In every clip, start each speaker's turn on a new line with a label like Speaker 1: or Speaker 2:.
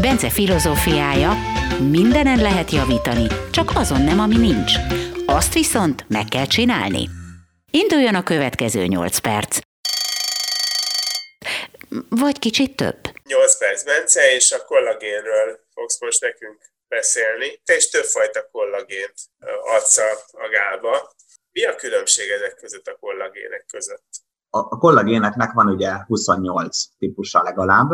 Speaker 1: Bence filozófiája, mindenen lehet javítani, csak azon nem, ami nincs. Azt viszont meg kell csinálni. Induljon a következő 8 perc. Vagy kicsit több.
Speaker 2: 8 perc, Bence, és a kollagénről fogsz most nekünk beszélni. Te is többfajta kollagént adsz a gálba. Mi a különbség ezek között a kollagének között?
Speaker 3: A, a kollagéneknek van ugye 28 típusa legalább,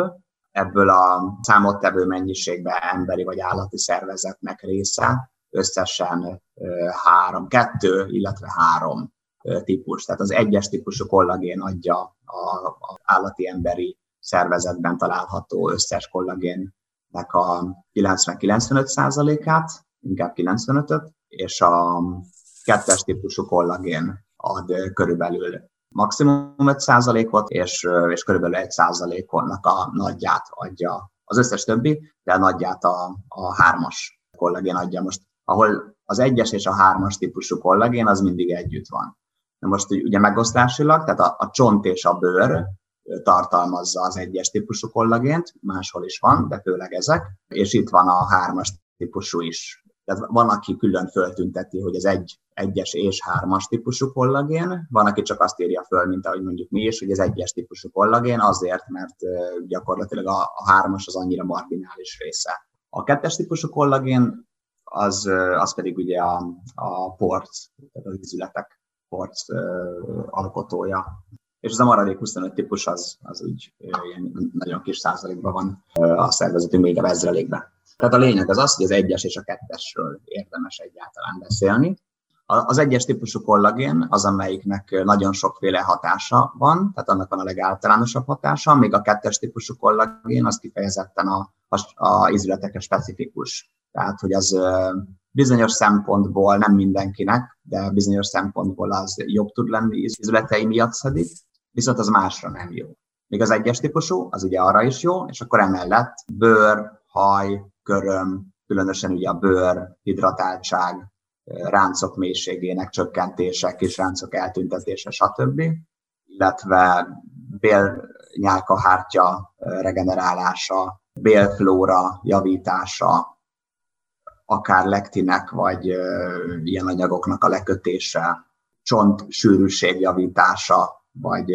Speaker 3: ebből a számottevő mennyiségben emberi vagy állati szervezetnek része, összesen három, kettő, illetve három típus. Tehát az egyes típusú kollagén adja a, állati emberi szervezetben található összes kollagénnek a 90-95 százalékát, inkább 95-öt, és a kettes típusú kollagén ad körülbelül maximum 5%-ot, és, és körülbelül 1%-nak a nagyját adja az összes többi, de a nagyját a, a hármas kollagén adja most, ahol az egyes és a hármas típusú kollagén az mindig együtt van. De most ugye megosztásilag, tehát a, a csont és a bőr tartalmazza az egyes típusú kollagént, máshol is van, de főleg ezek, és itt van a hármas típusú is. Tehát van, aki külön föltünteti, hogy ez egy, egyes és hármas típusú kollagén, van, aki csak azt írja föl, mint ahogy mondjuk mi is, hogy ez egyes típusú kollagén, azért, mert gyakorlatilag a, a hármas az annyira marginális része. A kettes típusú kollagén az, az pedig ugye a, a porc, tehát az izületek porc alkotója. És az a maradék 25 típus az, az úgy ilyen nagyon kis százalékban van a szervezetünk még a ezrelékben. Tehát a lényeg az az, hogy az egyes és a kettesről érdemes egyáltalán beszélni. Az egyes típusú kollagén az, amelyiknek nagyon sokféle hatása van, tehát annak van a legáltalánosabb hatása, még a kettes típusú kollagén az kifejezetten a, a, a izületekre specifikus. Tehát, hogy az bizonyos szempontból nem mindenkinek, de bizonyos szempontból az jobb tud lenni izületei miatt szedik, viszont az másra nem jó. Még az egyes típusú, az ugye arra is jó, és akkor emellett bőr, haj, köröm, különösen ugye a bőr, hidratáltság, ráncok mélységének csökkentése, kis ráncok eltüntetése, stb. Illetve bélnyálkahártya regenerálása, bélflóra javítása, akár lektinek vagy ilyen anyagoknak a lekötése, csont sűrűség javítása, vagy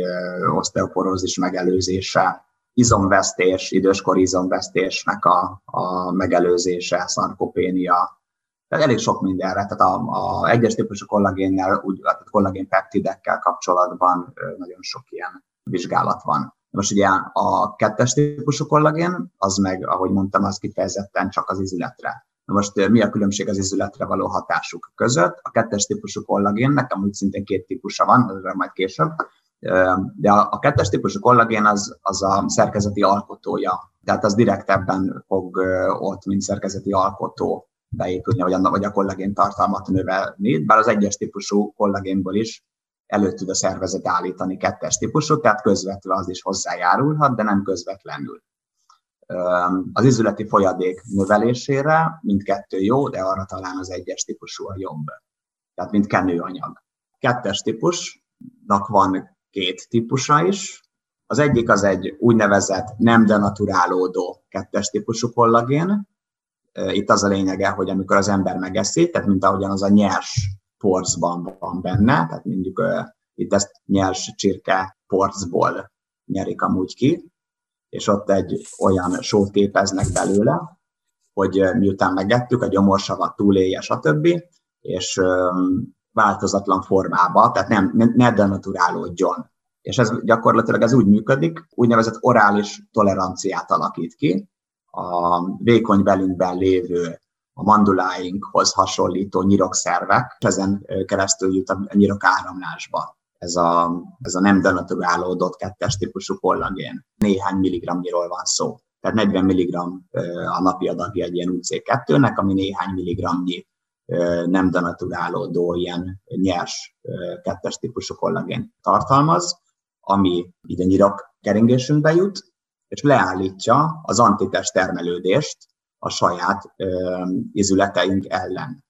Speaker 3: oszteoporózis megelőzése, izomvesztés, időskori izomvesztésnek a, a megelőzése, szarkopénia, tehát elég sok mindenre, tehát a, a egyes típusú kollagénnel, úgy, tehát kollagén peptidekkel kapcsolatban nagyon sok ilyen vizsgálat van. Most ugye a kettes típusú kollagén, az meg, ahogy mondtam, az kifejezetten csak az izületre. Na most mi a különbség az izületre való hatásuk között? A kettes típusú kollagénnek amúgy szintén két típusa van, ezzel majd később, de a, kettes típusú kollagén az, az a szerkezeti alkotója, tehát az direktebben fog ott, mint szerkezeti alkotó beépülni, vagy, annak, vagy a kollagén tartalmat növelni, bár az egyes típusú kollagénból is elő tud a szervezet állítani kettes típusú, tehát közvetve az is hozzájárulhat, de nem közvetlenül. Az izületi folyadék növelésére mindkettő jó, de arra talán az egyes típusú a jobb. Tehát mint kenőanyag. Kettes típusnak van két típusa is. Az egyik az egy úgynevezett nem denaturálódó kettes típusú kollagén. Itt az a lényege, hogy amikor az ember megeszi, tehát mint ahogyan az a nyers porcban van benne, tehát mondjuk itt ezt nyers csirke porcból nyerik amúgy ki, és ott egy olyan sót képeznek belőle, hogy miután megettük, a gyomorsavat túlélje, stb., és változatlan formába, tehát nem, ne denaturálódjon. És ez gyakorlatilag ez úgy működik, úgynevezett orális toleranciát alakít ki, a vékony belünkben lévő a manduláinkhoz hasonlító nyirokszervek, ezen keresztül jut a nyirok áramlásba. Ez a, ez a nem denaturálódott kettes típusú kollagén. Néhány milligramnyiról van szó. Tehát 40 mg a napi adagja egy ilyen UC2-nek, ami néhány milligramnyi nem denaturálódó, ilyen nyers kettes típusú kollagén tartalmaz, ami ide nyirak keringésünkbe jut, és leállítja az antitest termelődést a saját izületeink ellen.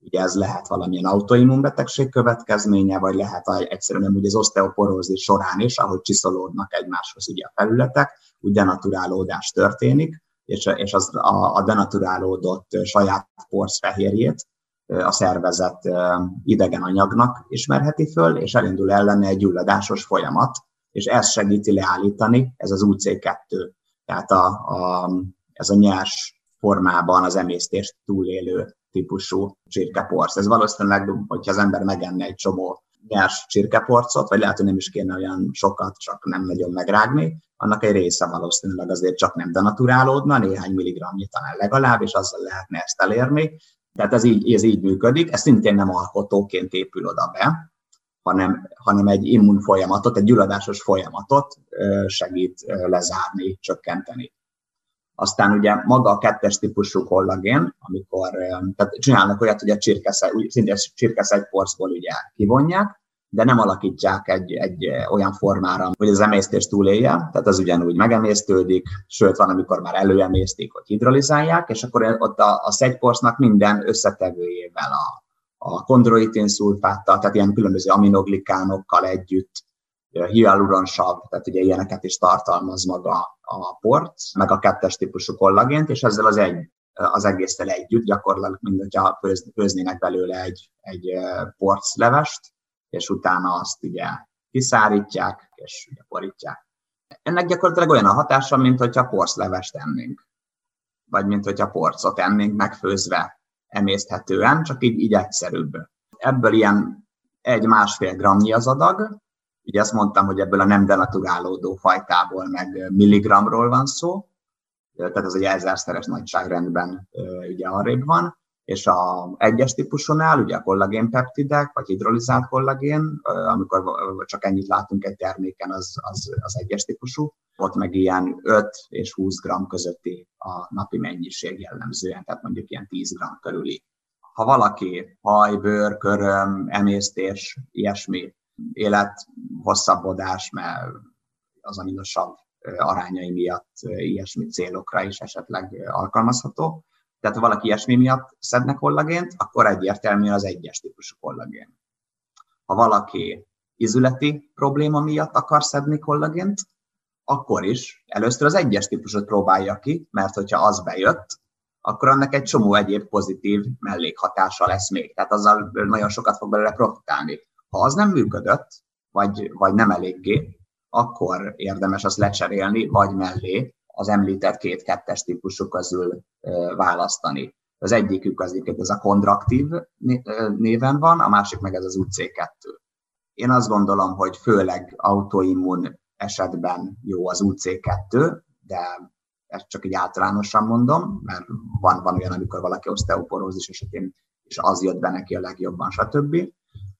Speaker 3: Ugye ez lehet valamilyen autoimmunbetegség következménye, vagy lehet egyszerűen úgy az oszteoporózis során is, ahogy csiszolódnak egymáshoz ugye a felületek, úgy denaturálódás történik, és, és az, a, a denaturálódott saját porszfehérjét a szervezet idegen anyagnak ismerheti föl, és elindul ellene egy gyulladásos folyamat, és ez segíti leállítani, ez az UC2, tehát a, a, ez a nyers formában az emésztést túlélő típusú csirkeporc. Ez valószínűleg, hogyha az ember megenne egy csomó nyers csirkeporcot, vagy lehet, hogy nem is kéne olyan sokat, csak nem nagyon megrágni, annak egy része valószínűleg azért csak nem denaturálódna, néhány milligramnyi talán legalább, és azzal lehetne ezt elérni. Tehát ez így, ez így működik, ez szintén nem alkotóként épül oda be, hanem, hanem egy immun folyamatot, egy gyulladásos folyamatot segít lezárni, csökkenteni. Aztán ugye maga a kettes típusú kollagén, amikor tehát csinálnak olyat, hogy a csirkeszegy, szintén csirkeszegy porszból ugye kivonják, de nem alakítják egy, egy olyan formára, hogy az emésztés túlélje, tehát az ugyanúgy megemésztődik, sőt van, amikor már előemésztik, hogy hidrolizálják, és akkor ott a, a szegyporsznak minden összetevőjével, a, a kondroitin szulfáttal, tehát ilyen különböző aminoglikánokkal együtt, hialuronsav, tehát ugye ilyeneket is tartalmaz maga a port, meg a kettes típusú kollagént, és ezzel az egy az egésztel együtt, gyakorlatilag, mint hogyha főznének belőle egy, egy porclevest, és utána azt ugye kiszárítják, és ugye porítják. Ennek gyakorlatilag olyan a hatása, mint hogyha porclevest ennénk, vagy mint hogyha porcot ennénk megfőzve emészthetően, csak így, így egyszerűbb. Ebből ilyen egy-másfél gramnyi az adag, ugye azt mondtam, hogy ebből a nem denaturálódó fajtából meg milligramról van szó, tehát ez egy ezerszeres nagyságrendben ugye arrébb van, és a egyes típusonál, ugye a kollagénpeptidek, vagy hidrolizált kollagén, amikor csak ennyit látunk egy terméken, az, az, az egyes típusú, ott meg ilyen 5 és 20 gram közötti a napi mennyiség jellemzően, tehát mondjuk ilyen 10 gram körüli. Ha valaki haj, bőr, köröm, emésztés, ilyesmi élet hosszabbodás, mert az aminosav arányai miatt ilyesmi célokra is esetleg alkalmazható, tehát ha valaki ilyesmi miatt szedne kollagént, akkor egyértelműen az egyes típusú kollagén. Ha valaki izületi probléma miatt akar szedni kollagént, akkor is először az egyes típusot próbálja ki, mert hogyha az bejött, akkor annak egy csomó egyéb pozitív mellékhatása lesz még. Tehát azzal nagyon sokat fog belőle profitálni. Ha az nem működött, vagy, vagy nem eléggé, akkor érdemes azt lecserélni, vagy mellé az említett két kettes típusú közül választani. Az egyikük az ez a kontraktív néven van, a másik meg ez az UC2. Én azt gondolom, hogy főleg autoimmun esetben jó az UC2, de ezt csak így általánosan mondom, mert van, van olyan, amikor valaki oszteoporózis esetén, és az jött be neki a legjobban, stb.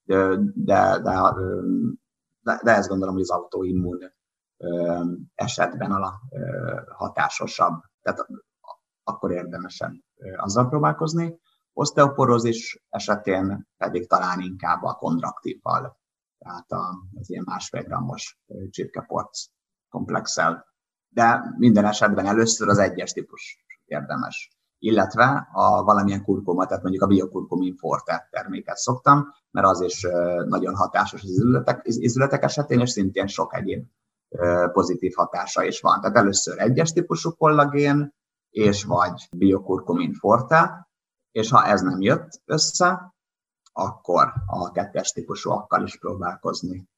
Speaker 3: De, de, de, de, de ezt gondolom, hogy az autoimmun esetben a hatásosabb, tehát akkor érdemesen azzal próbálkozni. Oszteoporózis esetén pedig talán inkább a kontraktívval, tehát az ilyen másfél grammos csirkeporc komplexel. De minden esetben először az egyes típus érdemes. Illetve a valamilyen kurkuma, tehát mondjuk a biokurkumin forte terméket szoktam, mert az is nagyon hatásos az izületek, izületek esetén, és szintén sok egyéb pozitív hatása is van. Tehát először egyes típusú kollagén, és vagy biokurkumin forte, és ha ez nem jött össze, akkor a kettes típusúakkal is próbálkozni.